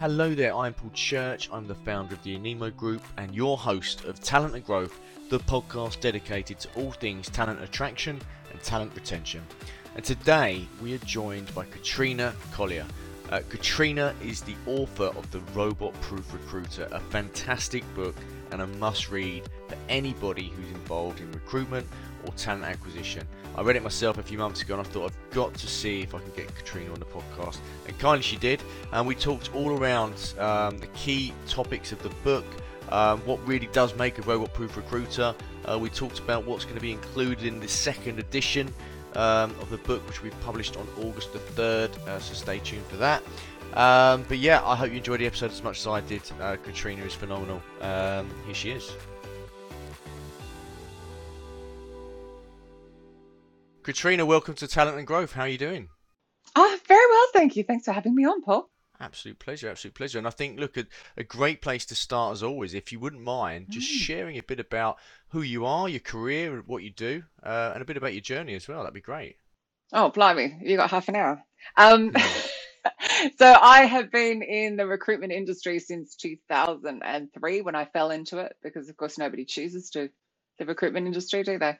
Hello there, I'm Paul Church. I'm the founder of the Anemo Group and your host of Talent and Growth, the podcast dedicated to all things talent attraction and talent retention. And today we are joined by Katrina Collier. Uh, Katrina is the author of The Robot Proof Recruiter, a fantastic book and a must read for anybody who's involved in recruitment or talent acquisition. I read it myself a few months ago and I thought I've got to see if I can get Katrina on the podcast. And kindly she did. And we talked all around um, the key topics of the book, um, what really does make a robot proof recruiter. Uh, we talked about what's going to be included in the second edition um, of the book, which we published on August the 3rd. Uh, so stay tuned for that. Um, but yeah, I hope you enjoyed the episode as much as I did. Uh, Katrina is phenomenal. Um, here she is. Katrina, welcome to Talent and Growth. How are you doing? Oh, very well, thank you. Thanks for having me on, Paul. Absolute pleasure, absolute pleasure. And I think, look, a, a great place to start as always, if you wouldn't mind, just mm. sharing a bit about who you are, your career, what you do, uh, and a bit about your journey as well. That'd be great. Oh, blimey, you got half an hour. Um, so I have been in the recruitment industry since 2003 when I fell into it, because of course nobody chooses to the recruitment industry, do they?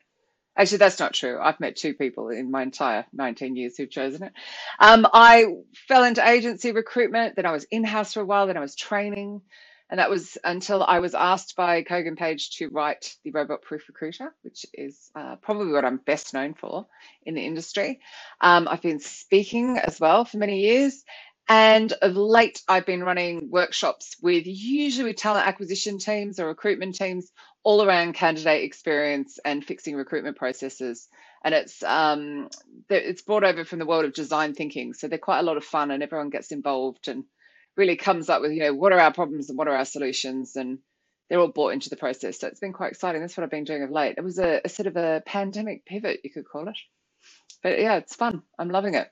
Actually, that's not true. I've met two people in my entire 19 years who've chosen it. Um, I fell into agency recruitment, then I was in house for a while, then I was training. And that was until I was asked by Kogan Page to write the Robot Proof Recruiter, which is uh, probably what I'm best known for in the industry. Um, I've been speaking as well for many years. And of late, I've been running workshops with usually talent acquisition teams or recruitment teams all around candidate experience and fixing recruitment processes. And it's um, it's brought over from the world of design thinking, so they're quite a lot of fun, and everyone gets involved and really comes up with you know what are our problems and what are our solutions, and they're all bought into the process. So it's been quite exciting. That's what I've been doing of late. It was a, a sort of a pandemic pivot, you could call it. But yeah, it's fun. I'm loving it.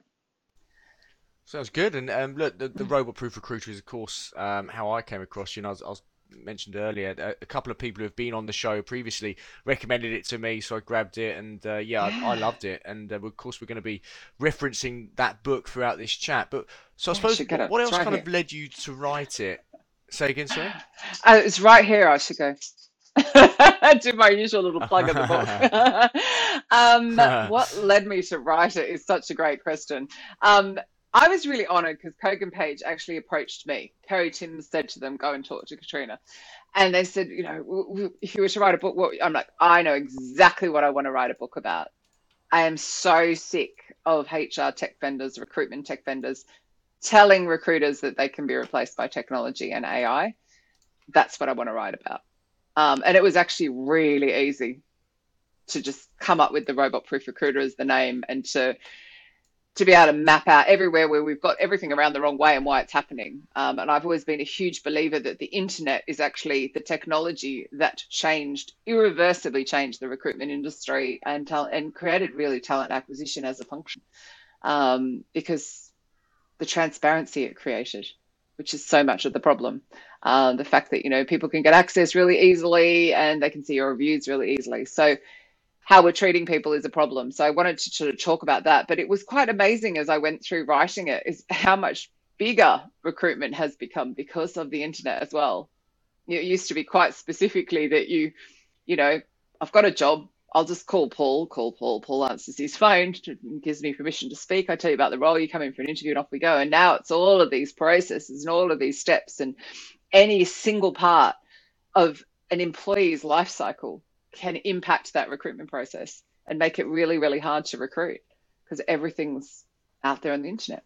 Sounds good. And um, look, the, the robot proof recruiter is, of course, um, how I came across you. And I was, I was mentioned earlier, a, a, couple of people who have been on the show previously recommended it to me, so I grabbed it, and uh, yeah, yeah. I, I, loved it. And uh, of course, we're going to be referencing that book throughout this chat. But so I suppose what, what else right kind here. of led you to write it? Say again, sorry. Uh, it's right here. I should go. do my usual little plug of the book. um, what led me to write it is such a great question. Um, I was really honored because Kogan Page actually approached me. Kerry Timms said to them, "Go and talk to Katrina," and they said, "You know, if you were to write a book, what?" I'm like, "I know exactly what I want to write a book about." I am so sick of HR tech vendors, recruitment tech vendors, telling recruiters that they can be replaced by technology and AI. That's what I want to write about. Um, and it was actually really easy to just come up with the robot proof recruiter as the name and to to be able to map out everywhere where we've got everything around the wrong way and why it's happening. Um, and I've always been a huge believer that the internet is actually the technology that changed, irreversibly changed the recruitment industry and and created really talent acquisition as a function. Um, because the transparency it created, which is so much of the problem. Um, the fact that you know people can get access really easily and they can see your reviews really easily. So how we're treating people is a problem. So I wanted to sort of talk about that. But it was quite amazing as I went through writing it is how much bigger recruitment has become because of the internet as well. It used to be quite specifically that you, you know, I've got a job. I'll just call Paul, call Paul. Paul answers his phone, gives me permission to speak. I tell you about the role. You come in for an interview, and off we go. And now it's all of these processes and all of these steps, and any single part of an employee's life cycle can impact that recruitment process and make it really, really hard to recruit because everything's out there on the internet.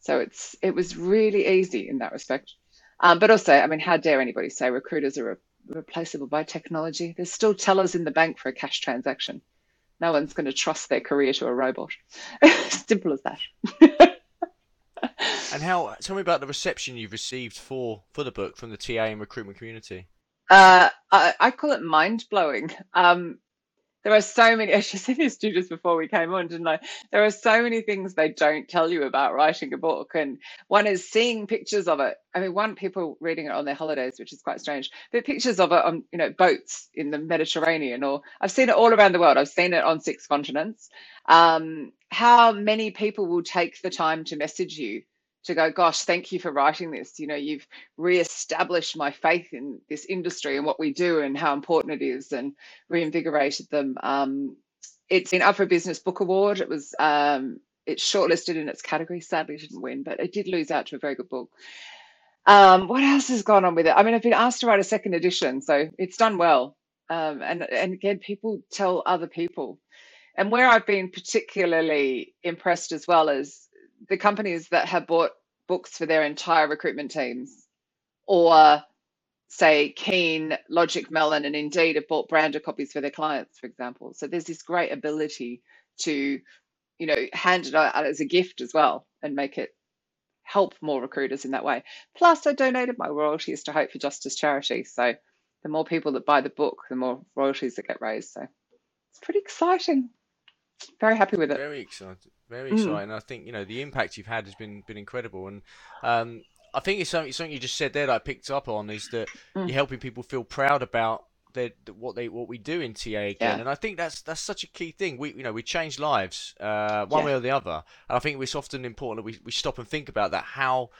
So it's it was really easy in that respect. Um, but also, I mean, how dare anybody say recruiters are re- replaceable by technology? There's still tellers in the bank for a cash transaction. No one's going to trust their career to a robot. Simple as that. and how? Tell me about the reception you've received for for the book from the TA and recruitment community. Uh, I, I, call it mind blowing. Um, there are so many, I said this to just before we came on, didn't I? There are so many things they don't tell you about writing a book. And one is seeing pictures of it. I mean, one, people reading it on their holidays, which is quite strange, but pictures of it on, you know, boats in the Mediterranean, or I've seen it all around the world. I've seen it on six continents. Um, how many people will take the time to message you to go, gosh, thank you for writing this. You know, you've re-established my faith in this industry and what we do and how important it is, and reinvigorated them. Um, it's been up for Business Book Award. It was um, it's shortlisted in its category. Sadly, didn't win, but it did lose out to a very good book. Um, what else has gone on with it? I mean, I've been asked to write a second edition, so it's done well. Um, and and again, people tell other people. And where I've been particularly impressed as well is the companies that have bought books for their entire recruitment teams, or say Keen, Logic Melon, and Indeed have bought branded copies for their clients, for example. So there's this great ability to, you know, hand it out as a gift as well and make it help more recruiters in that way. Plus, I donated my royalties to Hope for Justice charity. So the more people that buy the book, the more royalties that get raised. So it's pretty exciting. Very happy with it. Very exciting. Very exciting. Mm. I think you know the impact you've had has been been incredible, and um, I think it's something, something you just said there that I picked up on is that mm. you're helping people feel proud about their, what they what we do in TA again, yeah. and I think that's that's such a key thing. We you know we change lives uh, one yeah. way or the other, and I think it's often important that we we stop and think about that how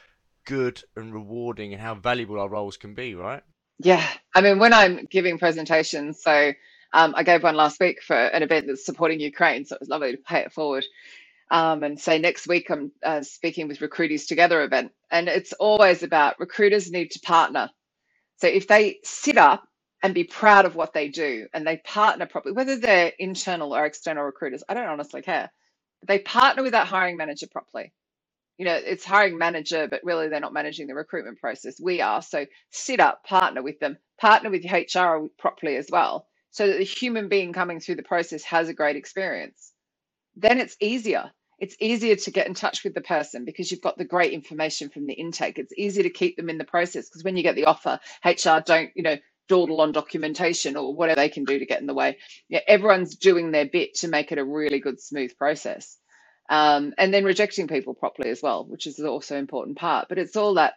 good and rewarding and how valuable our roles can be, right? Yeah, I mean when I'm giving presentations, so um, I gave one last week for an event that's supporting Ukraine, so it was lovely to pay it forward um, and say next week I'm uh, speaking with Recruiters Together event. And it's always about recruiters need to partner. So if they sit up and be proud of what they do and they partner properly, whether they're internal or external recruiters, I don't honestly care. But they partner with that hiring manager properly. You know, it's hiring manager, but really they're not managing the recruitment process. We are. So sit up, partner with them, partner with your HR properly as well, so that the human being coming through the process has a great experience. Then it's easier it's easier to get in touch with the person because you've got the great information from the intake. It's easier to keep them in the process because when you get the offer, HR don't, you know, dawdle on documentation or whatever they can do to get in the way. Yeah, everyone's doing their bit to make it a really good, smooth process. Um, and then rejecting people properly as well, which is also an important part. But it's all that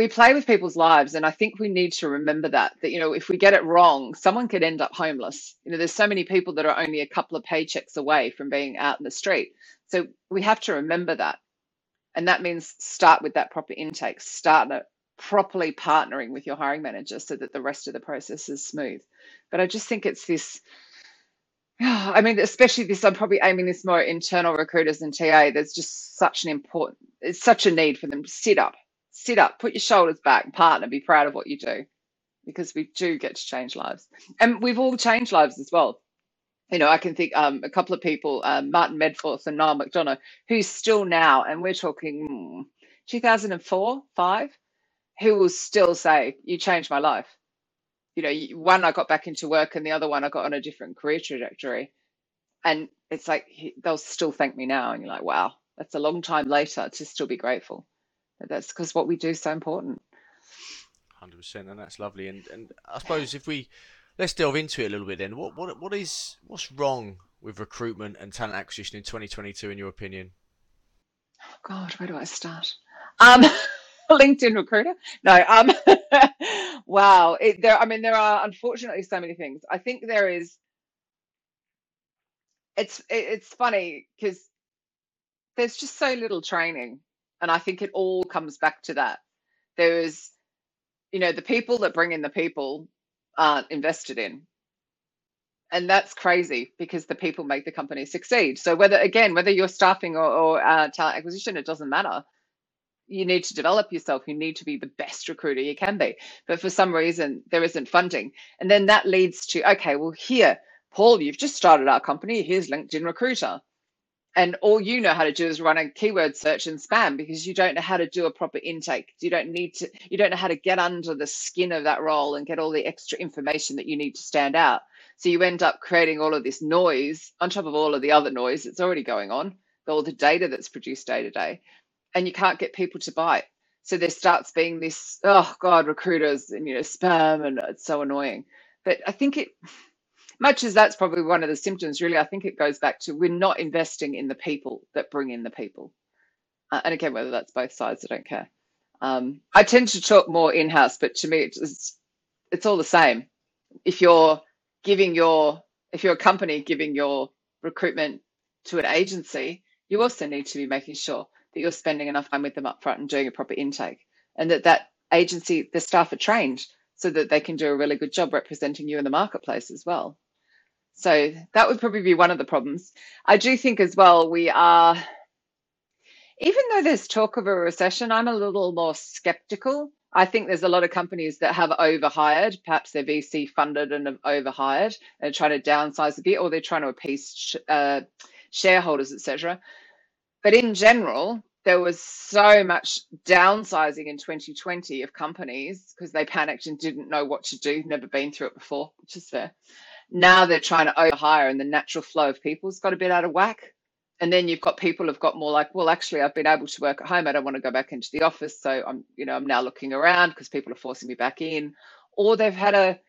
we play with people's lives and i think we need to remember that that you know if we get it wrong someone could end up homeless. You know there's so many people that are only a couple of paychecks away from being out in the street. So we have to remember that. And that means start with that proper intake. Start properly partnering with your hiring manager so that the rest of the process is smooth. But i just think it's this I mean, especially this, I'm probably aiming this more internal recruiters and TA. There's just such an important, it's such a need for them to sit up sit up, put your shoulders back, partner, be proud of what you do because we do get to change lives. And we've all changed lives as well. You know, I can think um, a couple of people, um, Martin Medforth and Niall McDonough, who's still now, and we're talking 2004, five, who will still say, You changed my life. You know, one I got back into work, and the other one I got on a different career trajectory. And it's like they'll still thank me now. And you're like, Wow, that's a long time later to still be grateful that's because what we do is so important. Hundred percent, and that's lovely. And and I suppose if we let's delve into it a little bit, then what what what is what's wrong with recruitment and talent acquisition in 2022, in your opinion? Oh God, where do I start? Um, LinkedIn recruiter? No. Um, wow. It, there. I mean, there are unfortunately so many things. I think there is. It's it, it's funny because there's just so little training and I think it all comes back to that. There's, you know, the people that bring in the people aren't invested in. And that's crazy because the people make the company succeed. So whether again, whether you're staffing or, or uh, talent acquisition, it doesn't matter. You need to develop yourself. You need to be the best recruiter you can be. But for some reason, there isn't funding. And then that leads to, okay, well, here, Paul, you've just started our company. Here's LinkedIn Recruiter and all you know how to do is run a keyword search and spam because you don't know how to do a proper intake. You don't need to you don't know how to get under the skin of that role and get all the extra information that you need to stand out. So you end up creating all of this noise on top of all of the other noise that's already going on all the data that's produced day to day and you can't get people to buy it. So there starts being this oh god recruiters and you know spam and it's so annoying. But i think it much as that's probably one of the symptoms, really, I think it goes back to we're not investing in the people that bring in the people. Uh, and again, whether that's both sides, I don't care. Um, I tend to talk more in house, but to me, it's, it's all the same. If you're giving your, if you're a company giving your recruitment to an agency, you also need to be making sure that you're spending enough time with them up front and doing a proper intake, and that that agency, the staff are trained so that they can do a really good job representing you in the marketplace as well. So that would probably be one of the problems. I do think as well we are, even though there's talk of a recession, I'm a little more skeptical. I think there's a lot of companies that have overhired, perhaps they're VC funded and have overhired and trying to downsize a bit, or they're trying to appease uh, shareholders, etc. But in general, there was so much downsizing in 2020 of companies because they panicked and didn't know what to do, never been through it before, which is fair. Now they're trying to overhire and the natural flow of people's got a bit out of whack. And then you've got people who've got more like, well, actually, I've been able to work at home. I don't want to go back into the office. So I'm, you know, I'm now looking around because people are forcing me back in. Or they've had a,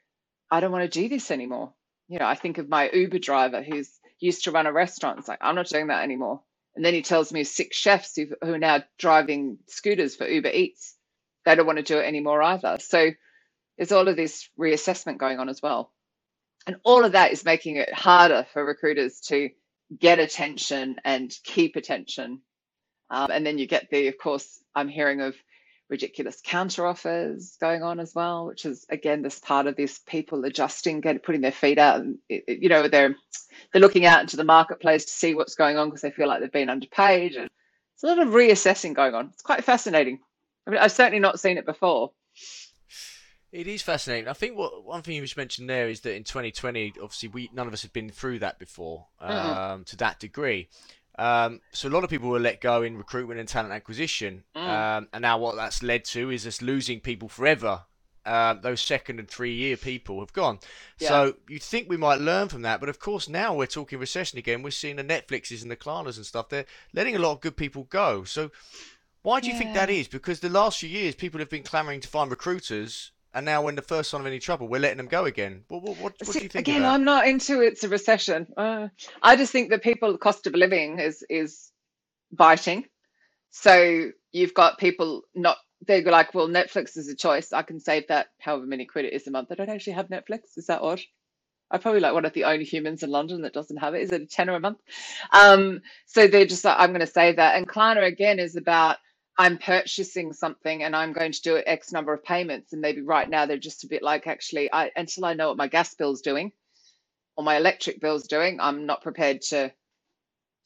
I don't want to do this anymore. You know, I think of my Uber driver who's used to run a restaurant. It's like, I'm not doing that anymore. And then he tells me six chefs who, who are now driving scooters for Uber Eats. They don't want to do it anymore either. So there's all of this reassessment going on as well. And all of that is making it harder for recruiters to get attention and keep attention. Um, and then you get the, of course, I'm hearing of ridiculous counter offers going on as well, which is again this part of this people adjusting, getting putting their feet out, and you know they're they're looking out into the marketplace to see what's going on because they feel like they've been underpaid, and it's a lot of reassessing going on. It's quite fascinating. I mean, I've certainly not seen it before. It is fascinating. I think what one thing you just mentioned there is that in 2020, obviously, we none of us had been through that before um, mm-hmm. to that degree. Um, so a lot of people were let go in recruitment and talent acquisition, mm. um, and now what that's led to is us losing people forever. Uh, those second and three year people have gone. Yeah. So you'd think we might learn from that, but of course now we're talking recession again. We're seeing the Netflixes and the Klarnas and stuff. They're letting a lot of good people go. So why do you yeah. think that is? Because the last few years people have been clamoring to find recruiters and now when the first sign of any trouble, we're letting them go again. What, what, what, what See, do you think? Again, I'm not into it's a recession. Uh, I just think that people the cost of living is is biting. So you've got people not they're like, well, Netflix is a choice. I can save that however many quid it is a month. I don't actually have Netflix. Is that odd? I'm probably like one of the only humans in London that doesn't have it. Is it a tenner a month? Um, so they're just like, I'm going to save that. And Klarna again is about I'm purchasing something and I'm going to do X number of payments. And maybe right now they're just a bit like, actually, I, until I know what my gas bill's doing or my electric bill's doing, I'm not prepared to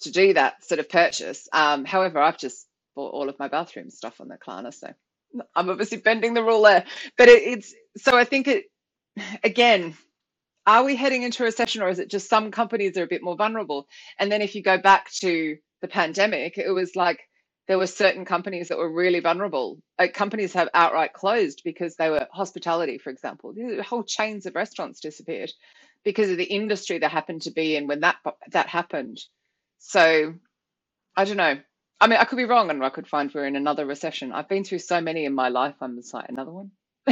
to do that sort of purchase. Um, however, I've just bought all of my bathroom stuff on the Klarna, so I'm obviously bending the rule there. But it, it's so I think it again. Are we heading into a recession, or is it just some companies are a bit more vulnerable? And then if you go back to the pandemic, it was like there were certain companies that were really vulnerable. Like companies have outright closed because they were hospitality, for example. Whole chains of restaurants disappeared because of the industry they happened to be in when that that happened. So I don't know. I mean, I could be wrong, and I could find we're in another recession. I've been through so many in my life. I'm just like another one.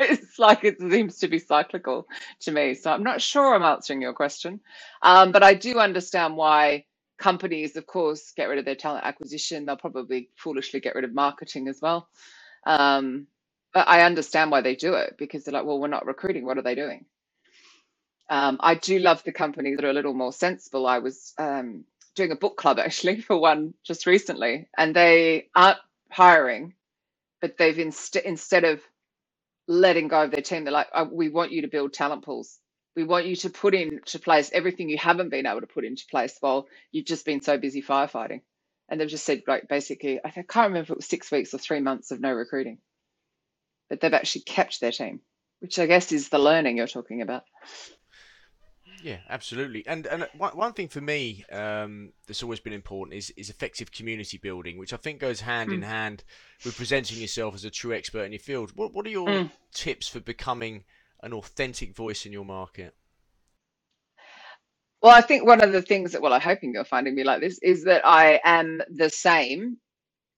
it's like it seems to be cyclical to me. So I'm not sure I'm answering your question, um, but I do understand why companies, of course, get rid of their talent acquisition. They'll probably foolishly get rid of marketing as well. Um, but I understand why they do it because they're like, well, we're not recruiting. What are they doing? Um, I do love the companies that are a little more sensible. I was um, doing a book club actually for one just recently, and they aren't hiring, but they've inst- instead of letting go of their team, they're like, oh, we want you to build talent pools we want you to put into place everything you haven't been able to put into place while you've just been so busy firefighting. And they've just said, like, basically, I can't remember if it was six weeks or three months of no recruiting, but they've actually kept their team, which I guess is the learning you're talking about. Yeah, absolutely. And and one, one thing for me um, that's always been important is is effective community building, which I think goes hand mm. in hand with presenting yourself as a true expert in your field. What what are your mm. tips for becoming an authentic voice in your market? Well, I think one of the things that, well, I'm hoping you're finding me like this is that I am the same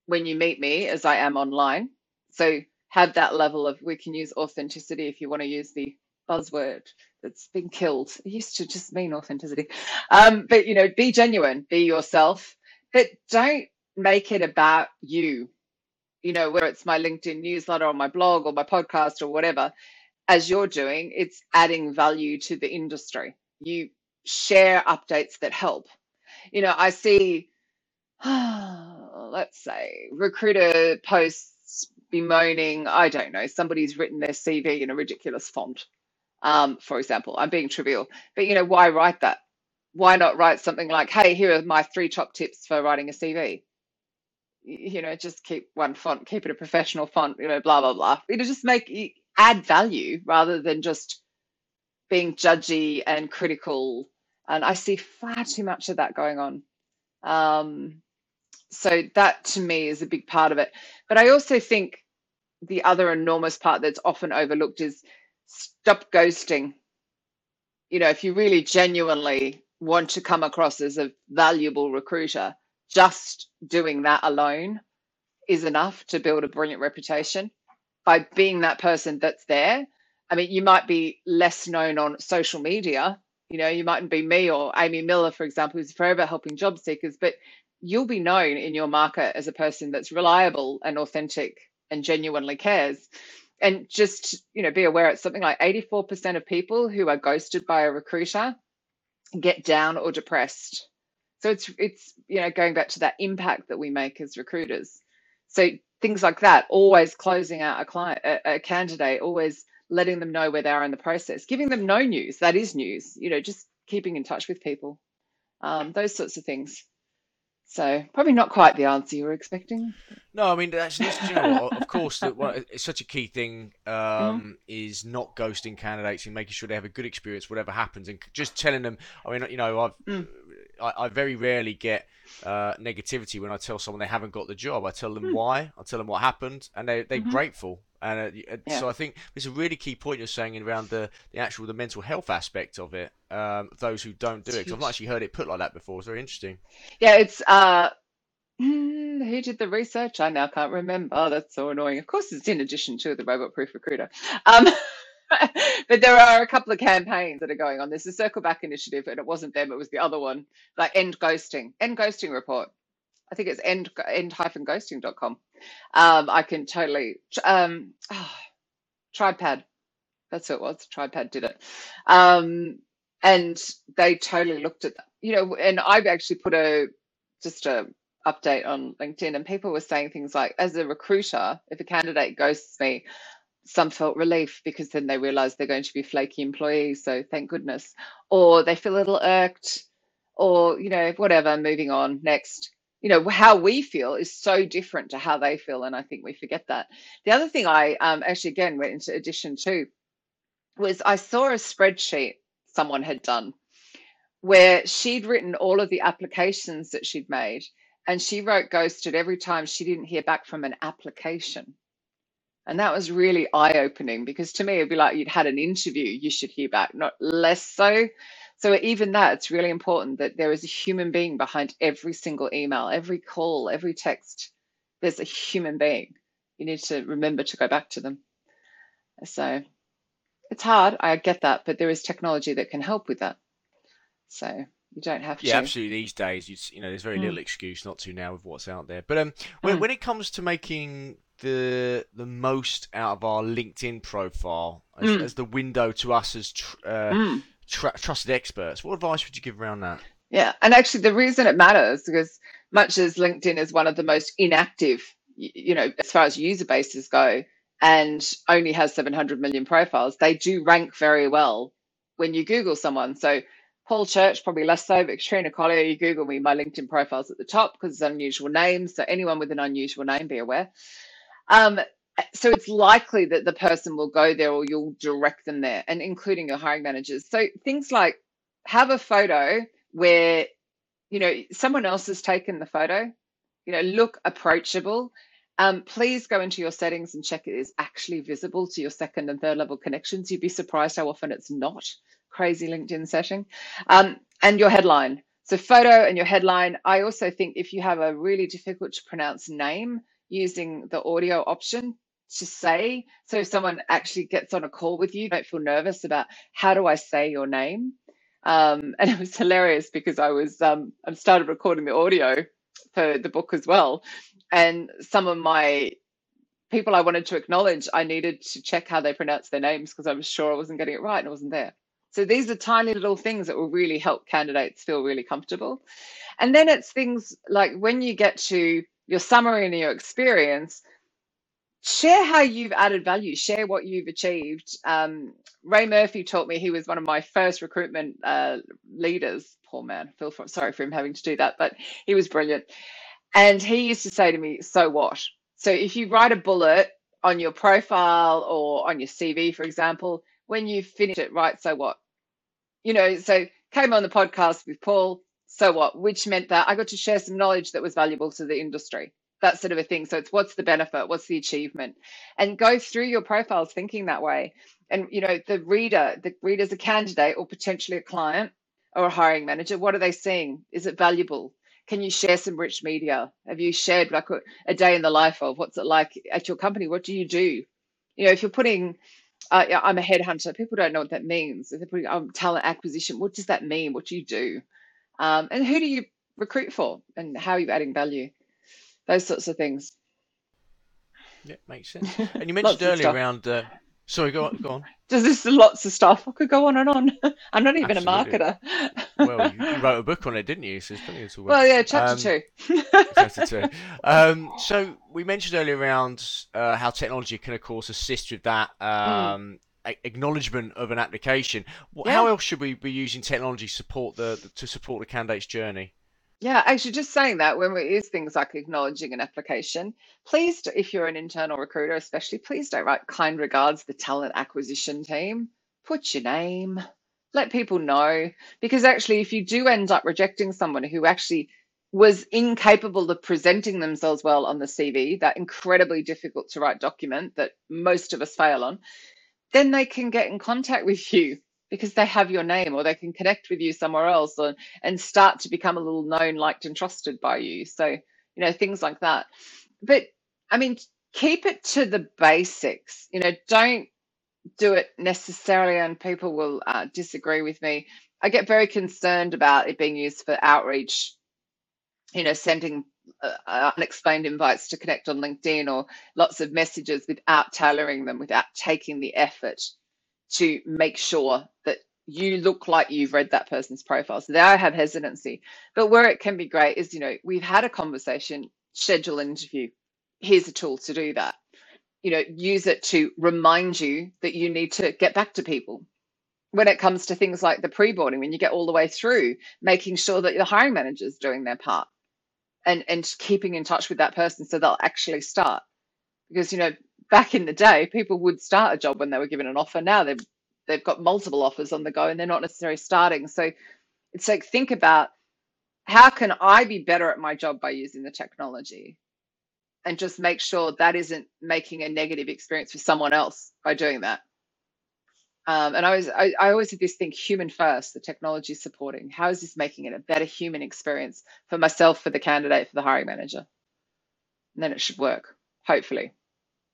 when you meet me as I am online. So have that level of, we can use authenticity if you want to use the buzzword that's been killed. It used to just mean authenticity. Um, but, you know, be genuine, be yourself, but don't make it about you. You know, whether it's my LinkedIn newsletter or my blog or my podcast or whatever, as you're doing, it's adding value to the industry. You share updates that help. You know, I see let's say recruiter posts bemoaning, I don't know, somebody's written their CV in a ridiculous font, um, for example. I'm being trivial, but you know, why write that? Why not write something like, hey, here are my three top tips for writing a CV? You know, just keep one font, keep it a professional font, you know, blah, blah, blah. You know, just make, add value rather than just being judgy and critical. And I see far too much of that going on. Um, so that to me is a big part of it. But I also think the other enormous part that's often overlooked is stop ghosting. You know, if you really genuinely want to come across as a valuable recruiter, just doing that alone is enough to build a brilliant reputation. By being that person that's there, I mean, you might be less known on social media. You know, you mightn't be me or Amy Miller, for example, who's forever helping job seekers, but you'll be known in your market as a person that's reliable and authentic and genuinely cares. And just, you know, be aware it's something like 84% of people who are ghosted by a recruiter get down or depressed. So it's it's you know going back to that impact that we make as recruiters. So things like that, always closing out a client, a, a candidate, always letting them know where they are in the process, giving them no news. That is news. You know, just keeping in touch with people. Um, those sorts of things. So probably not quite the answer you were expecting. No, I mean that's just you know of course that well, it's such a key thing um, mm. is not ghosting candidates and making sure they have a good experience whatever happens and just telling them. I mean you know I've mm. I, I, very rarely get uh, negativity when I tell someone they haven't got the job. I tell them mm. why. I tell them what happened, and they they're mm-hmm. grateful. And uh, uh, yeah. so I think it's a really key point you're saying around the, the actual the mental health aspect of it. Um, those who don't do it, I've not actually heard it put like that before. It's very interesting. Yeah, it's uh, hmm, who did the research? I now can't remember. Oh, that's so annoying. Of course, it's in addition to the robot proof recruiter. Um, but there are a couple of campaigns that are going on. There's a Circle Back initiative, and it wasn't them; it was the other one, like End Ghosting, End Ghosting Report. I think it's end end hyphen ghosting.com. Um, I can totally um, oh, TribePad. That's who it was. TribePad did it, um, and they totally looked at. You know, and I've actually put a just a update on LinkedIn, and people were saying things like, as a recruiter, if a candidate ghosts me, some felt relief because then they realize they're going to be flaky employees. So thank goodness. Or they feel a little irked, or, you know, whatever, moving on, next. You know, how we feel is so different to how they feel. And I think we forget that. The other thing I um, actually, again, went into addition to was I saw a spreadsheet someone had done where she'd written all of the applications that she'd made and she wrote ghosted every time she didn't hear back from an application. And that was really eye opening because to me, it'd be like you'd had an interview, you should hear back, not less so. So, even that, it's really important that there is a human being behind every single email, every call, every text. There's a human being. You need to remember to go back to them. So, it's hard. I get that, but there is technology that can help with that. So, you don't have to. Yeah, absolutely. These days, you, you know, there's very mm. little excuse not to now with what's out there. But um, when, mm. when it comes to making the the most out of our LinkedIn profile as, mm. as the window to us as tr- uh, mm. tr- trusted experts. What advice would you give around that? Yeah, and actually, the reason it matters because much as LinkedIn is one of the most inactive, you know, as far as user bases go, and only has 700 million profiles, they do rank very well when you Google someone. So Paul Church, probably less so, but Katrina Collier, you Google me, my LinkedIn profile's at the top because it's an unusual names. So anyone with an unusual name, be aware. Um, so it's likely that the person will go there or you'll direct them there, and including your hiring managers. So things like have a photo where you know someone else has taken the photo. You know, look approachable. Um, please go into your settings and check it is actually visible to your second and third level connections. You'd be surprised how often it's not. Crazy LinkedIn setting. Um, and your headline. So, photo and your headline. I also think if you have a really difficult to pronounce name, using the audio option to say. So if someone actually gets on a call with you, don't feel nervous about how do I say your name. Um, and it was hilarious because I was um, I started recording the audio for the book as well, and some of my people I wanted to acknowledge, I needed to check how they pronounce their names because I was sure I wasn't getting it right and it wasn't there. So these are tiny little things that will really help candidates feel really comfortable. And then it's things like when you get to your summary and your experience, share how you've added value, share what you've achieved. Um, Ray Murphy taught me he was one of my first recruitment uh, leaders. Poor man, feel for, sorry for him having to do that, but he was brilliant. And he used to say to me, "So what?" So if you write a bullet on your profile or on your CV, for example, when you finish it, write "So what?" You know, so came on the podcast with Paul. So what? Which meant that I got to share some knowledge that was valuable to the industry that sort of a thing. So it's what's the benefit, what's the achievement, and go through your profiles thinking that way. And you know, the reader, the reader's a candidate or potentially a client or a hiring manager. What are they seeing? Is it valuable? Can you share some rich media? Have you shared like a, a day in the life of what's it like at your company? What do you do? You know, if you're putting uh, I'm a headhunter. People don't know what that means. If they're putting um, talent acquisition, what does that mean? What do you do? Um, and who do you recruit for? And how are you adding value? those sorts of things. Yeah, makes sense. And you mentioned earlier around. Uh, sorry, go on. Go on. There's this lots of stuff. I could go on and on. I'm not even Absolutely. a marketer. well, you, you, wrote a book on it, didn't you? So it's plenty Well, yeah, chapter um, two. chapter two. Um, so we mentioned earlier around uh, how technology can, of course, assist with that. Hmm. Um, mm. Acknowledgement of an application. Yeah. How else should we be using technology support the, the to support the candidate's journey? Yeah, actually, just saying that when we use things like acknowledging an application, please, if you're an internal recruiter, especially, please don't write kind regards the talent acquisition team. Put your name, let people know. Because actually, if you do end up rejecting someone who actually was incapable of presenting themselves well on the CV, that incredibly difficult to write document that most of us fail on, then they can get in contact with you because they have your name or they can connect with you somewhere else or, and start to become a little known, liked, and trusted by you. So, you know, things like that. But I mean, keep it to the basics. You know, don't do it necessarily, and people will uh, disagree with me. I get very concerned about it being used for outreach, you know, sending uh unexplained invites to connect on LinkedIn or lots of messages without tailoring them, without taking the effort to make sure that you look like you've read that person's profile. So there I have hesitancy. But where it can be great is, you know, we've had a conversation, schedule an interview. Here's a tool to do that. You know, use it to remind you that you need to get back to people. When it comes to things like the pre-boarding, when you get all the way through, making sure that the hiring manager is doing their part and, and keeping in touch with that person so they'll actually start. Because, you know, back in the day, people would start a job when they were given an offer. Now they've they've got multiple offers on the go and they're not necessarily starting. So it's like think about how can I be better at my job by using the technology? And just make sure that isn't making a negative experience for someone else by doing that. Um, and I was I, I always have this thing human first, the technology supporting. How is this making it a better human experience for myself, for the candidate, for the hiring manager? And then it should work, hopefully.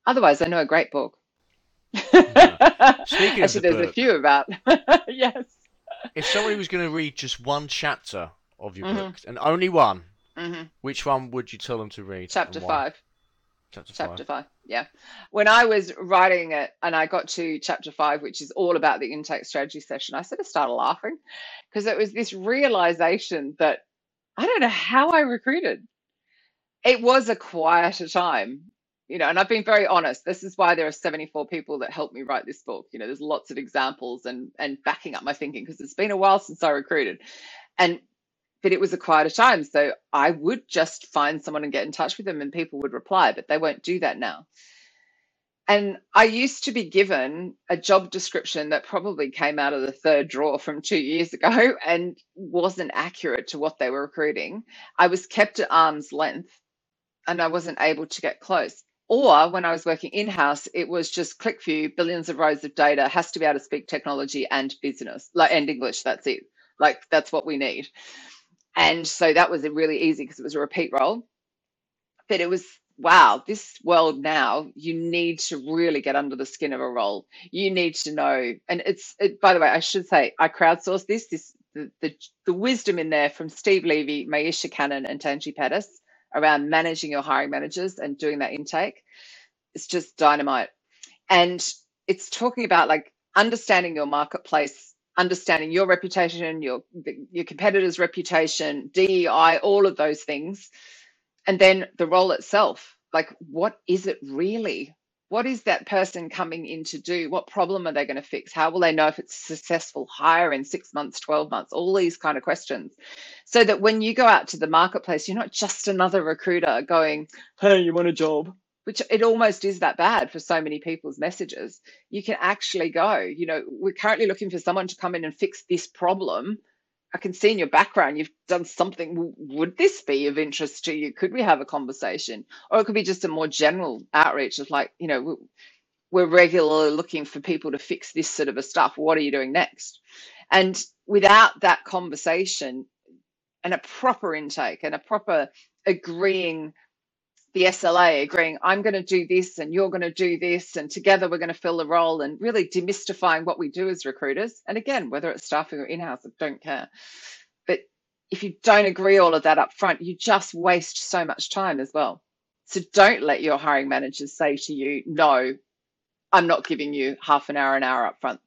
Otherwise, I know a great book. Yeah. Speaking Actually, the there's book, a few about. yes. If somebody was going to read just one chapter of your mm-hmm. book, and only one, mm-hmm. which one would you tell them to read? Chapter five. Chapter, chapter five. five. Yeah. When I was writing it and I got to chapter five, which is all about the intake strategy session, I sort of started laughing because it was this realization that I don't know how I recruited. It was a quieter time you know, and I've been very honest. This is why there are 74 people that helped me write this book. You know, there's lots of examples and and backing up my thinking because it's been a while since I recruited. And but it was a quieter time. So I would just find someone and get in touch with them and people would reply, but they won't do that now. And I used to be given a job description that probably came out of the third drawer from two years ago and wasn't accurate to what they were recruiting. I was kept at arm's length and I wasn't able to get close. Or when I was working in house, it was just QlikView, billions of rows of data, has to be able to speak technology and business, like and English. That's it. Like that's what we need. And so that was really easy because it was a repeat role. But it was wow, this world now, you need to really get under the skin of a role. You need to know, and it's it, by the way, I should say I crowdsourced this. This the, the the wisdom in there from Steve Levy, Maisha Cannon, and Tanji Pettis around managing your hiring managers and doing that intake. It's just dynamite. And it's talking about like understanding your marketplace, understanding your reputation, your your competitor's reputation, DEI, all of those things. and then the role itself like what is it really? What is that person coming in to do? What problem are they going to fix? How will they know if it's successful hire in six months 12 months? All these kind of questions. So that when you go out to the marketplace you're not just another recruiter going hey you want a job which it almost is that bad for so many people's messages you can actually go you know we're currently looking for someone to come in and fix this problem I can see in your background you've done something. Would this be of interest to you? Could we have a conversation? Or it could be just a more general outreach of like, you know, we're regularly looking for people to fix this sort of a stuff. What are you doing next? And without that conversation and a proper intake and a proper agreeing the SLA agreeing, I'm going to do this and you're going to do this, and together we're going to fill the role and really demystifying what we do as recruiters. And again, whether it's staffing or in house, I don't care. But if you don't agree all of that up front, you just waste so much time as well. So don't let your hiring managers say to you, no, I'm not giving you half an hour, an hour up front.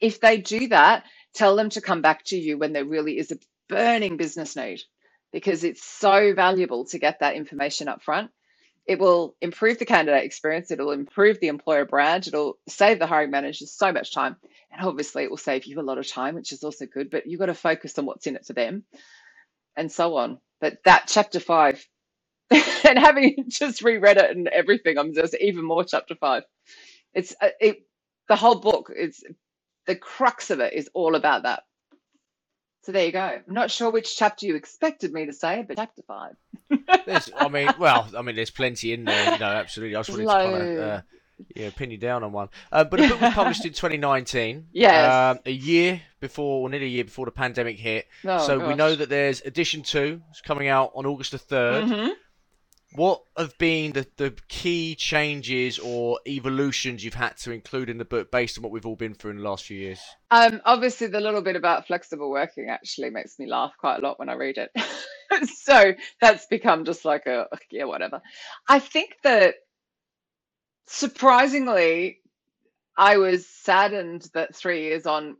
If they do that, tell them to come back to you when there really is a burning business need because it's so valuable to get that information up front it will improve the candidate experience, it'll improve the employer brand, it'll save the hiring managers so much time. And obviously, it will save you a lot of time, which is also good, but you've got to focus on what's in it for them and so on. But that chapter five, and having just reread it and everything, I'm just even more chapter five. It's uh, it, the whole book is the crux of it is all about that. So there you go. I'm not sure which chapter you expected me to say, but chapter five. there's, I mean, well, I mean, there's plenty in there. You know, absolutely. I just wanted Low. to kind of, uh, yeah, pin you down on one. Uh, but the book was published in 2019. Yes. Um, a year before, or nearly a year before the pandemic hit. Oh, so gosh. we know that there's edition two. It's coming out on August the 3rd. Mm-hmm what have been the, the key changes or evolutions you've had to include in the book based on what we've all been through in the last few years? Um, obviously, the little bit about flexible working actually makes me laugh quite a lot when I read it. so that's become just like a, yeah, whatever. I think that surprisingly, I was saddened that three years on,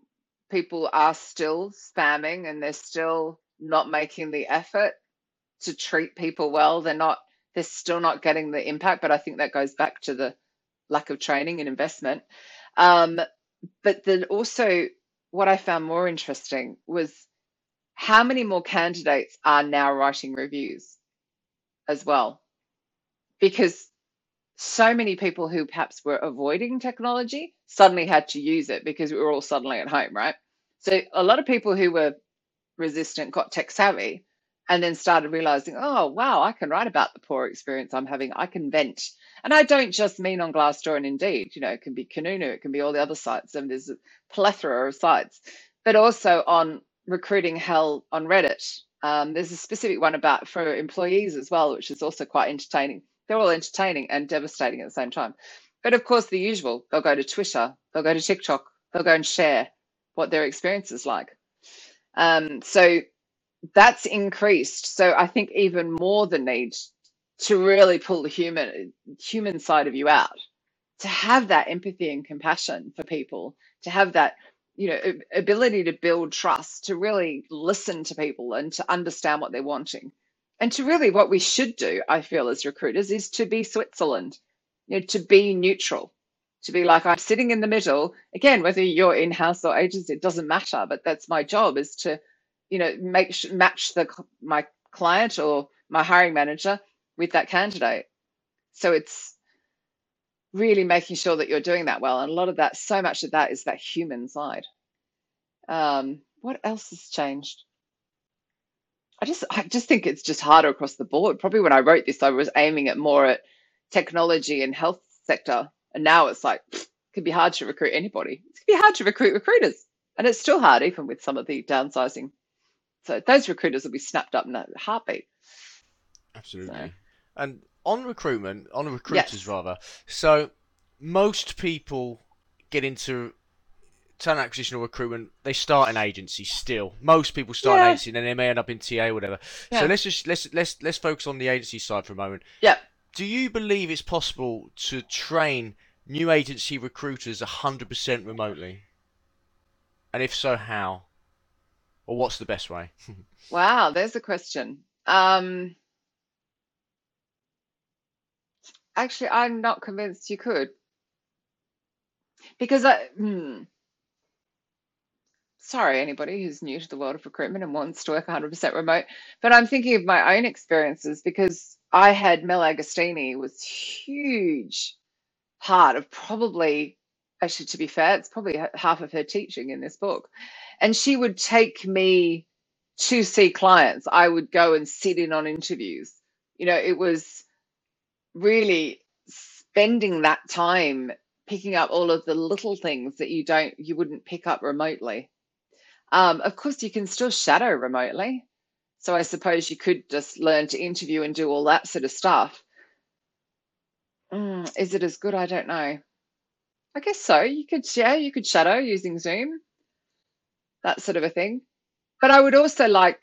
people are still spamming and they're still not making the effort to treat people well. They're not they're still not getting the impact. But I think that goes back to the lack of training and investment. Um, but then also, what I found more interesting was how many more candidates are now writing reviews as well. Because so many people who perhaps were avoiding technology suddenly had to use it because we were all suddenly at home, right? So a lot of people who were resistant got tech savvy and then started realizing, oh, wow, I can write about the poor experience I'm having. I can vent. And I don't just mean on Glassdoor and Indeed, you know, it can be Kununu, it can be all the other sites, and there's a plethora of sites, but also on recruiting hell on Reddit. Um, there's a specific one about for employees as well, which is also quite entertaining. They're all entertaining and devastating at the same time. But of course, the usual they'll go to Twitter, they'll go to TikTok, they'll go and share what their experience is like. Um, so that's increased. So I think even more the need to really pull the human human side of you out, to have that empathy and compassion for people, to have that you know ability to build trust, to really listen to people and to understand what they're wanting. And to really what we should do, I feel as recruiters, is to be Switzerland, you know, to be neutral, to be like I'm sitting in the middle. Again, whether you're in-house or agency, it doesn't matter. But that's my job is to you know make match the my client or my hiring manager with that candidate. So it's really making sure that you're doing that well. And a lot of that so much of that is that human side. Um, what else has changed? I just i just think it's just harder across the board. Probably when i wrote this i was aiming it more at technology and health sector. And now it's like it could be hard to recruit anybody. It could be hard to recruit recruiters. And it's still hard even with some of the downsizing so those recruiters will be snapped up in a heartbeat. Absolutely. So. And on recruitment, on recruiters yes. rather. So most people get into talent acquisition or recruitment. They start in agency still. Most people start yeah. in agency, and then they may end up in TA or whatever. Yeah. So let's just let's let's let's focus on the agency side for a moment. Yeah. Do you believe it's possible to train new agency recruiters 100% remotely? And if so, how? Or what's the best way? wow, there's a question. Um, actually, I'm not convinced you could because I. Hmm, sorry, anybody who's new to the world of recruitment and wants to work 100% remote, but I'm thinking of my own experiences because I had Mel Agostini was huge part of probably actually to be fair it's probably half of her teaching in this book. And she would take me to see clients. I would go and sit in on interviews. You know it was really spending that time picking up all of the little things that you don't you wouldn't pick up remotely. Um, of course you can still shadow remotely. So i suppose you could just learn to interview and do all that sort of stuff. Mm, is it as good? I don't know. I guess so. You could, yeah, you could shadow using Zoom, that sort of a thing. But I would also like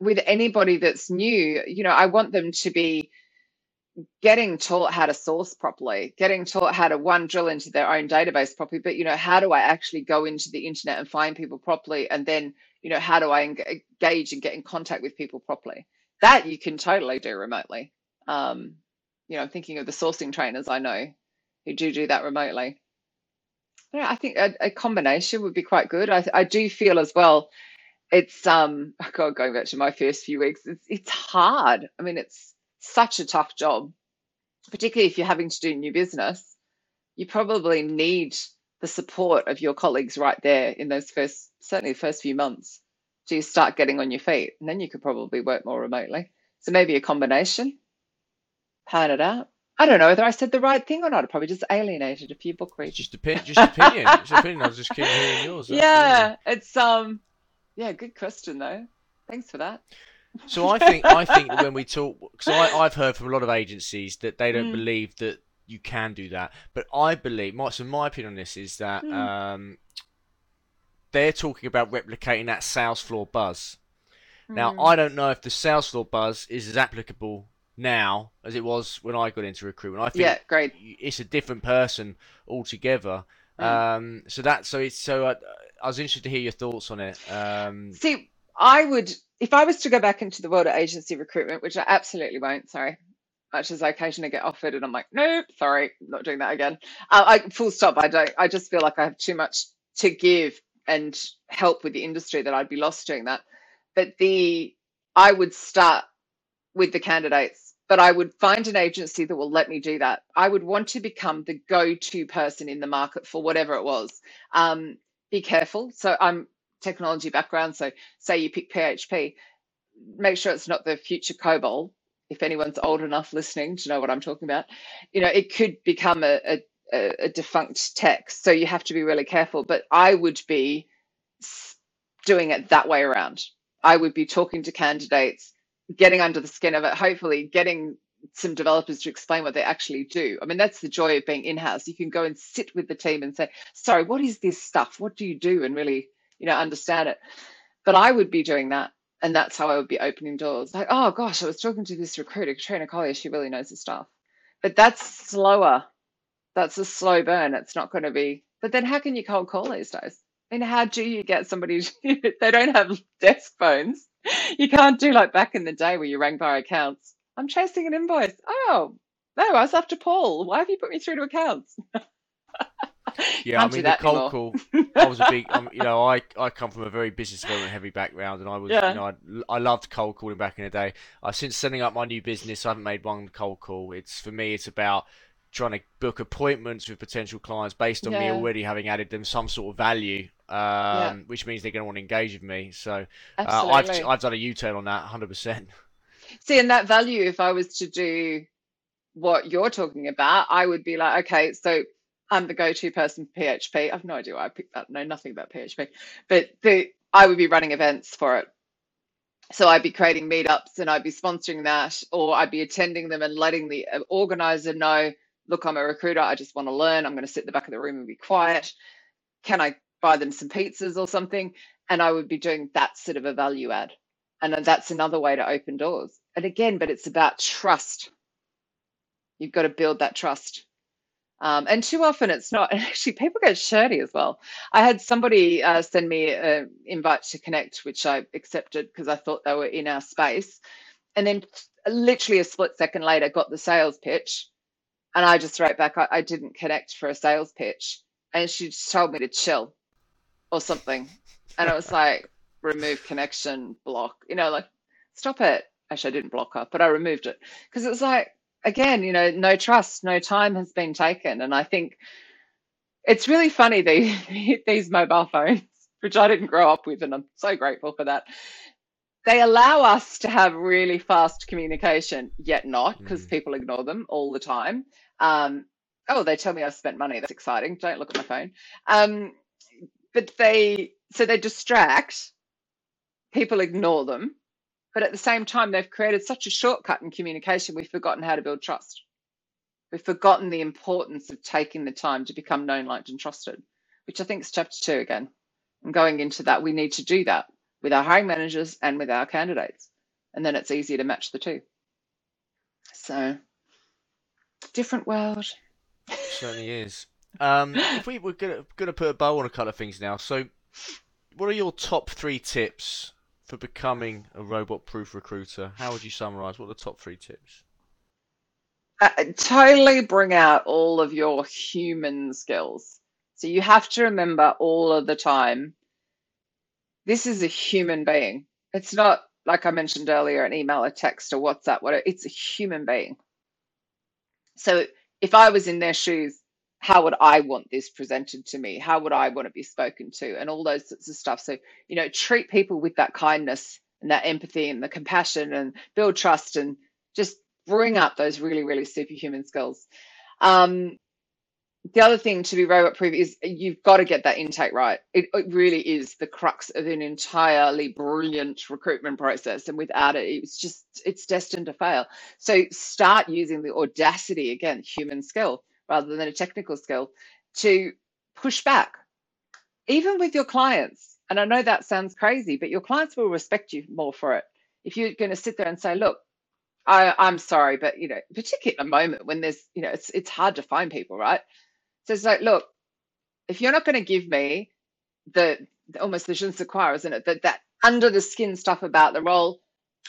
with anybody that's new, you know, I want them to be getting taught how to source properly, getting taught how to one drill into their own database properly, but you know, how do I actually go into the internet and find people properly? And then, you know, how do I engage and get in contact with people properly? That you can totally do remotely. Um, you know, I'm thinking of the sourcing trainers I know who do do that remotely. Yeah, I think a, a combination would be quite good. I, I do feel as well. It's um, God, going back to my first few weeks, it's it's hard. I mean, it's such a tough job, particularly if you're having to do new business. You probably need the support of your colleagues right there in those first, certainly the first few months, to start getting on your feet, and then you could probably work more remotely. So maybe a combination pan it out. I don't know whether I said the right thing or not. I probably just alienated a few book readers. Just opinion. Just opinion. just opinion. I was just keeping hearing yours. Yeah, it's um, yeah, good question though. Thanks for that. So I think I think when we talk, so I, I've heard from a lot of agencies that they don't mm. believe that you can do that, but I believe. My, so my opinion on this is that mm. um, they're talking about replicating that sales floor buzz. Now mm. I don't know if the sales floor buzz is as applicable now as it was when I got into recruitment. I think yeah, great. It's a different person altogether. Mm. Um, so that so it's so I, I, was interested to hear your thoughts on it. Um, See, I would if I was to go back into the world of agency recruitment, which I absolutely won't. Sorry. Much as I occasionally get offered, and I'm like, nope, sorry, not doing that again. Uh, I full stop. I don't. I just feel like I have too much to give and help with the industry that I'd be lost doing that. But the I would start with the candidates but I would find an agency that will let me do that. I would want to become the go to person in the market for whatever it was. Um, be careful. So I'm technology background. So say you pick PHP, make sure it's not the future COBOL. If anyone's old enough listening to know what I'm talking about, you know, it could become a, a, a defunct tech. So you have to be really careful. But I would be doing it that way around. I would be talking to candidates getting under the skin of it, hopefully getting some developers to explain what they actually do. I mean, that's the joy of being in-house. You can go and sit with the team and say, sorry, what is this stuff? What do you do? And really, you know, understand it. But I would be doing that. And that's how I would be opening doors. Like, oh gosh, I was talking to this recruiter, Katrina Collier, she really knows the stuff. But that's slower. That's a slow burn. It's not going to be. But then how can you cold call these days? I mean, how do you get somebody? They don't have desk phones you can't do like back in the day where you rang by accounts. I'm chasing an invoice. Oh, no, I was after Paul. Why have you put me through to accounts? yeah, I mean the cold call. I was a big, um, you know, I, I come from a very business development heavy background, and I was, yeah. you know, I, I loved cold calling back in the day. Uh, since setting up my new business, I haven't made one cold call. It's for me, it's about trying to book appointments with potential clients based on yeah. me already having added them some sort of value um, yeah. which means they're going to want to engage with me. So uh, I've I've done a U-turn on that, hundred percent. See, and that value, if I was to do what you're talking about, I would be like, okay, so I'm the go-to person for PHP. I've no idea why I picked that. Know nothing about PHP, but the I would be running events for it. So I'd be creating meetups and I'd be sponsoring that, or I'd be attending them and letting the uh, organizer know, look, I'm a recruiter. I just want to learn. I'm going to sit in the back of the room and be quiet. Can I buy them some pizzas or something. And I would be doing that sort of a value add. And that's another way to open doors. And again, but it's about trust. You've got to build that trust. Um, and too often it's not. And actually, people get shirty as well. I had somebody uh, send me an invite to connect, which I accepted because I thought they were in our space. And then literally a split second later, got the sales pitch And I just wrote back, I, I didn't connect for a sales pitch. And she just told me to chill or something. And it was like, remove connection, block, you know, like, stop it. Actually, I didn't block her, but I removed it because it was like, again, you know, no trust, no time has been taken. And I think it's really funny, these, these mobile phones, which I didn't grow up with, and I'm so grateful for that they allow us to have really fast communication, yet not because mm. people ignore them all the time. Um, oh, they tell me I've spent money. That's exciting. Don't look at my phone. Um, but they, so they distract, people ignore them. But at the same time, they've created such a shortcut in communication, we've forgotten how to build trust. We've forgotten the importance of taking the time to become known, liked, and trusted, which I think is chapter two again. And going into that, we need to do that with our hiring managers and with our candidates. And then it's easier to match the two. So, different world. certainly is. Um, if we, we're gonna gonna put a bow on a couple of things now. So, what are your top three tips for becoming a robot-proof recruiter? How would you summarize? What are the top three tips? Uh, totally bring out all of your human skills. So you have to remember all of the time this is a human being. It's not like I mentioned earlier, an email, a text, or WhatsApp, whatever. It's a human being. So if I was in their shoes, how would I want this presented to me? How would I want to be spoken to? And all those sorts of stuff. So, you know, treat people with that kindness and that empathy and the compassion and build trust and just bring up those really, really superhuman skills. Um, the other thing to be robot proof is you've got to get that intake right. It, it, really is the crux of an entirely brilliant recruitment process. And without it, it's just, it's destined to fail. So start using the audacity, again, human skill rather than a technical skill to push back, even with your clients. And I know that sounds crazy, but your clients will respect you more for it. If you're going to sit there and say, look, I, I'm sorry, but you know, particularly at a moment when there's, you know, it's it's hard to find people, right? So it's like, look, if you're not going to give me the almost the je ne isn't it? That that under the skin stuff about the role,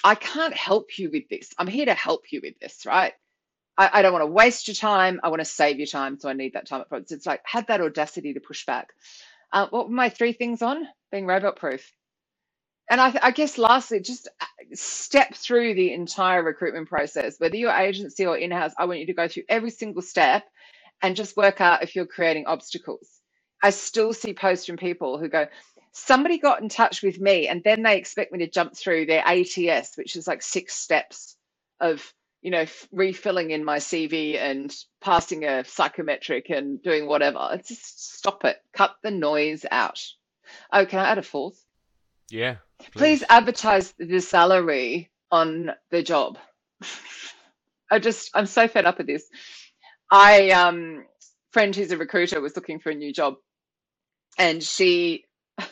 I can't help you with this. I'm here to help you with this, right? I, I don't want to waste your time. I want to save your time, so I need that time up front. So it's like had that audacity to push back. Uh, what were my three things on being robot proof? And I, I guess lastly, just uh, step through the entire recruitment process, whether you're agency or in-house. I want you to go through every single step and just work out if you're creating obstacles. I still see posts from people who go, somebody got in touch with me and then they expect me to jump through their ATS, which is like six steps of, you know, refilling in my CV and passing a psychometric and doing whatever. Just stop it. Cut the noise out. Oh, can I add a fourth? Yeah. Please, please advertise the salary on the job. I just, I'm so fed up with this. I um friend who's a recruiter was looking for a new job and she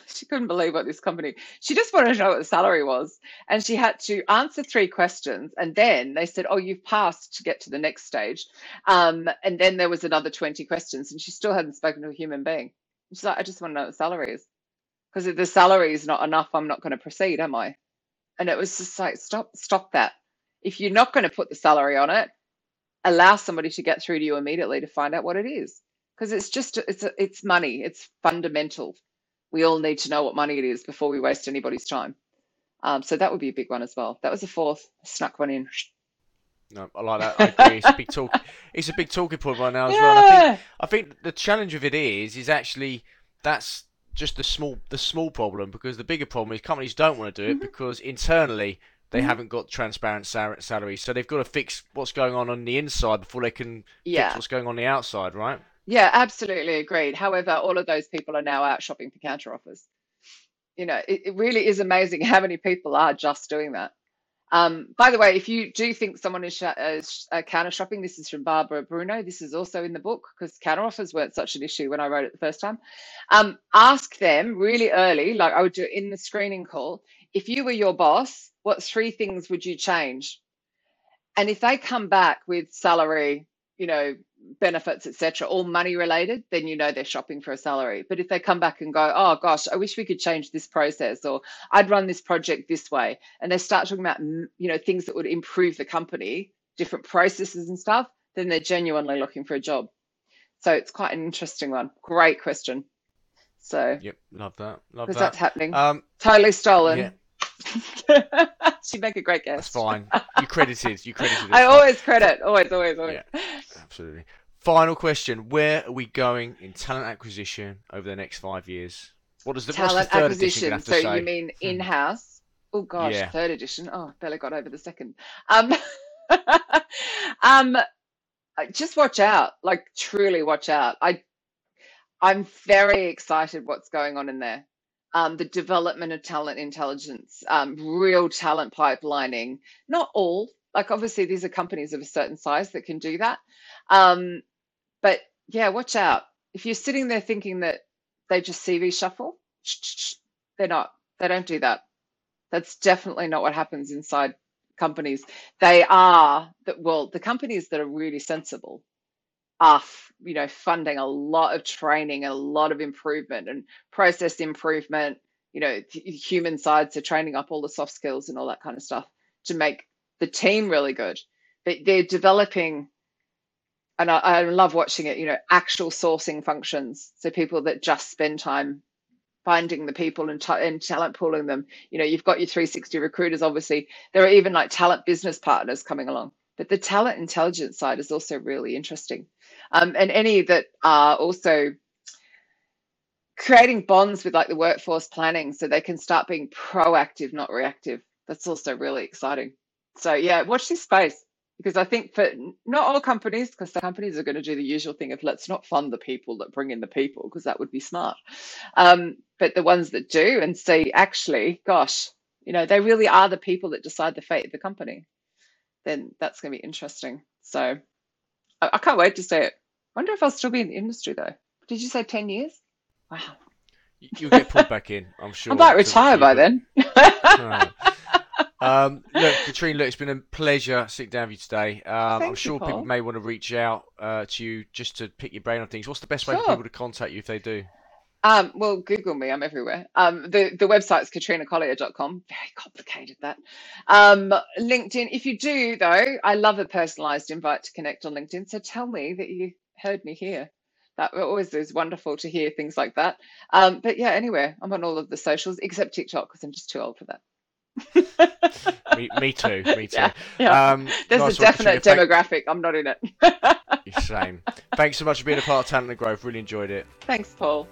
she couldn't believe what this company she just wanted to know what the salary was. And she had to answer three questions and then they said oh you've passed to get to the next stage. Um, and then there was another 20 questions and she still hadn't spoken to a human being. She's like i just want to know what the salary is. Because if the salary is not enough i'm not going to proceed am i? And it was just like stop stop that. If you're not going to put the salary on it allow somebody to get through to you immediately to find out what it is. Because it's just it's it's money it's fundamental we all need to know what money it is before we waste anybody's time um, so that would be a big one as well that was a fourth snuck one in no, I like that. I agree. It's a big talk. It's a big talking point right now as yeah. well. I think, I think the challenge of it is, is actually that's just the small, the small problem because the bigger problem is companies don't want to do it mm-hmm. because internally they mm-hmm. haven't got transparent sal- salaries, so they've got to fix what's going on on the inside before they can yeah. fix what's going on the outside, right? Yeah, absolutely agreed. However, all of those people are now out shopping for counter offers. You know, it, it really is amazing how many people are just doing that. Um, by the way, if you do think someone is sh- uh, uh, counter shopping, this is from Barbara Bruno. This is also in the book because counter offers weren't such an issue when I wrote it the first time. Um, ask them really early, like I would do in the screening call, if you were your boss, what three things would you change? And if they come back with salary, you know, benefits, etc., all money related, then you know they're shopping for a salary. But if they come back and go, oh gosh, I wish we could change this process, or I'd run this project this way, and they start talking about, you know, things that would improve the company, different processes and stuff, then they're genuinely looking for a job. So it's quite an interesting one. Great question. So yep, love that. Love that. that's happening. Um, totally stolen. Yeah. She'd make a great guest. That's fine. You credited. You credited. I always credit. Always, always, always. Yeah, absolutely. Final question: Where are we going in talent acquisition over the next five years? What does the talent the acquisition? so say? you mean hmm. in-house? Oh gosh, yeah. third edition. Oh, barely got over the second. Um, um, just watch out. Like truly, watch out. I, I'm very excited. What's going on in there? Um, the development of talent intelligence, um, real talent pipelining. Not all, like obviously these are companies of a certain size that can do that. Um, but yeah, watch out. If you're sitting there thinking that they just CV shuffle, they're not. They don't do that. That's definitely not what happens inside companies. They are that well, the companies that are really sensible are you know funding a lot of training a lot of improvement and process improvement you know human sides are training up all the soft skills and all that kind of stuff to make the team really good. But they're developing and I, I love watching it you know actual sourcing functions. So people that just spend time finding the people and, t- and talent pooling them. You know you've got your 360 recruiters obviously. There are even like talent business partners coming along. But the talent intelligence side is also really interesting um, and any that are also creating bonds with like the workforce planning so they can start being proactive, not reactive. That's also really exciting. So yeah, watch this space because I think for not all companies, because the companies are going to do the usual thing of let's not fund the people that bring in the people because that would be smart. Um, but the ones that do and see actually, gosh, you know, they really are the people that decide the fate of the company. Then that's going to be interesting. So I, I can't wait to see it. Wonder if I'll still be in the industry though. Did you say ten years? Wow. You'll get pulled back in, I'm sure. I might retire by then. um, look, Katrina, look, it's been a pleasure sitting down with you today. Um, I'm sure you, people may want to reach out uh, to you just to pick your brain on things. What's the best way sure. for people to contact you if they do? Um, well, Google me. I'm everywhere. Um, the the website's katrinacollier.com. Very complicated that. Um, LinkedIn. If you do though, I love a personalized invite to connect on LinkedIn. So tell me that you heard me here. That always is wonderful to hear things like that. Um, but yeah, anyway, I'm on all of the socials except TikTok because I'm just too old for that. me, me, too. Me too. Yeah, yeah. Um, There's nice a definite demographic. I'm not in it. Same. Thanks so much for being a part of Talent and Growth. Really enjoyed it. Thanks, Paul.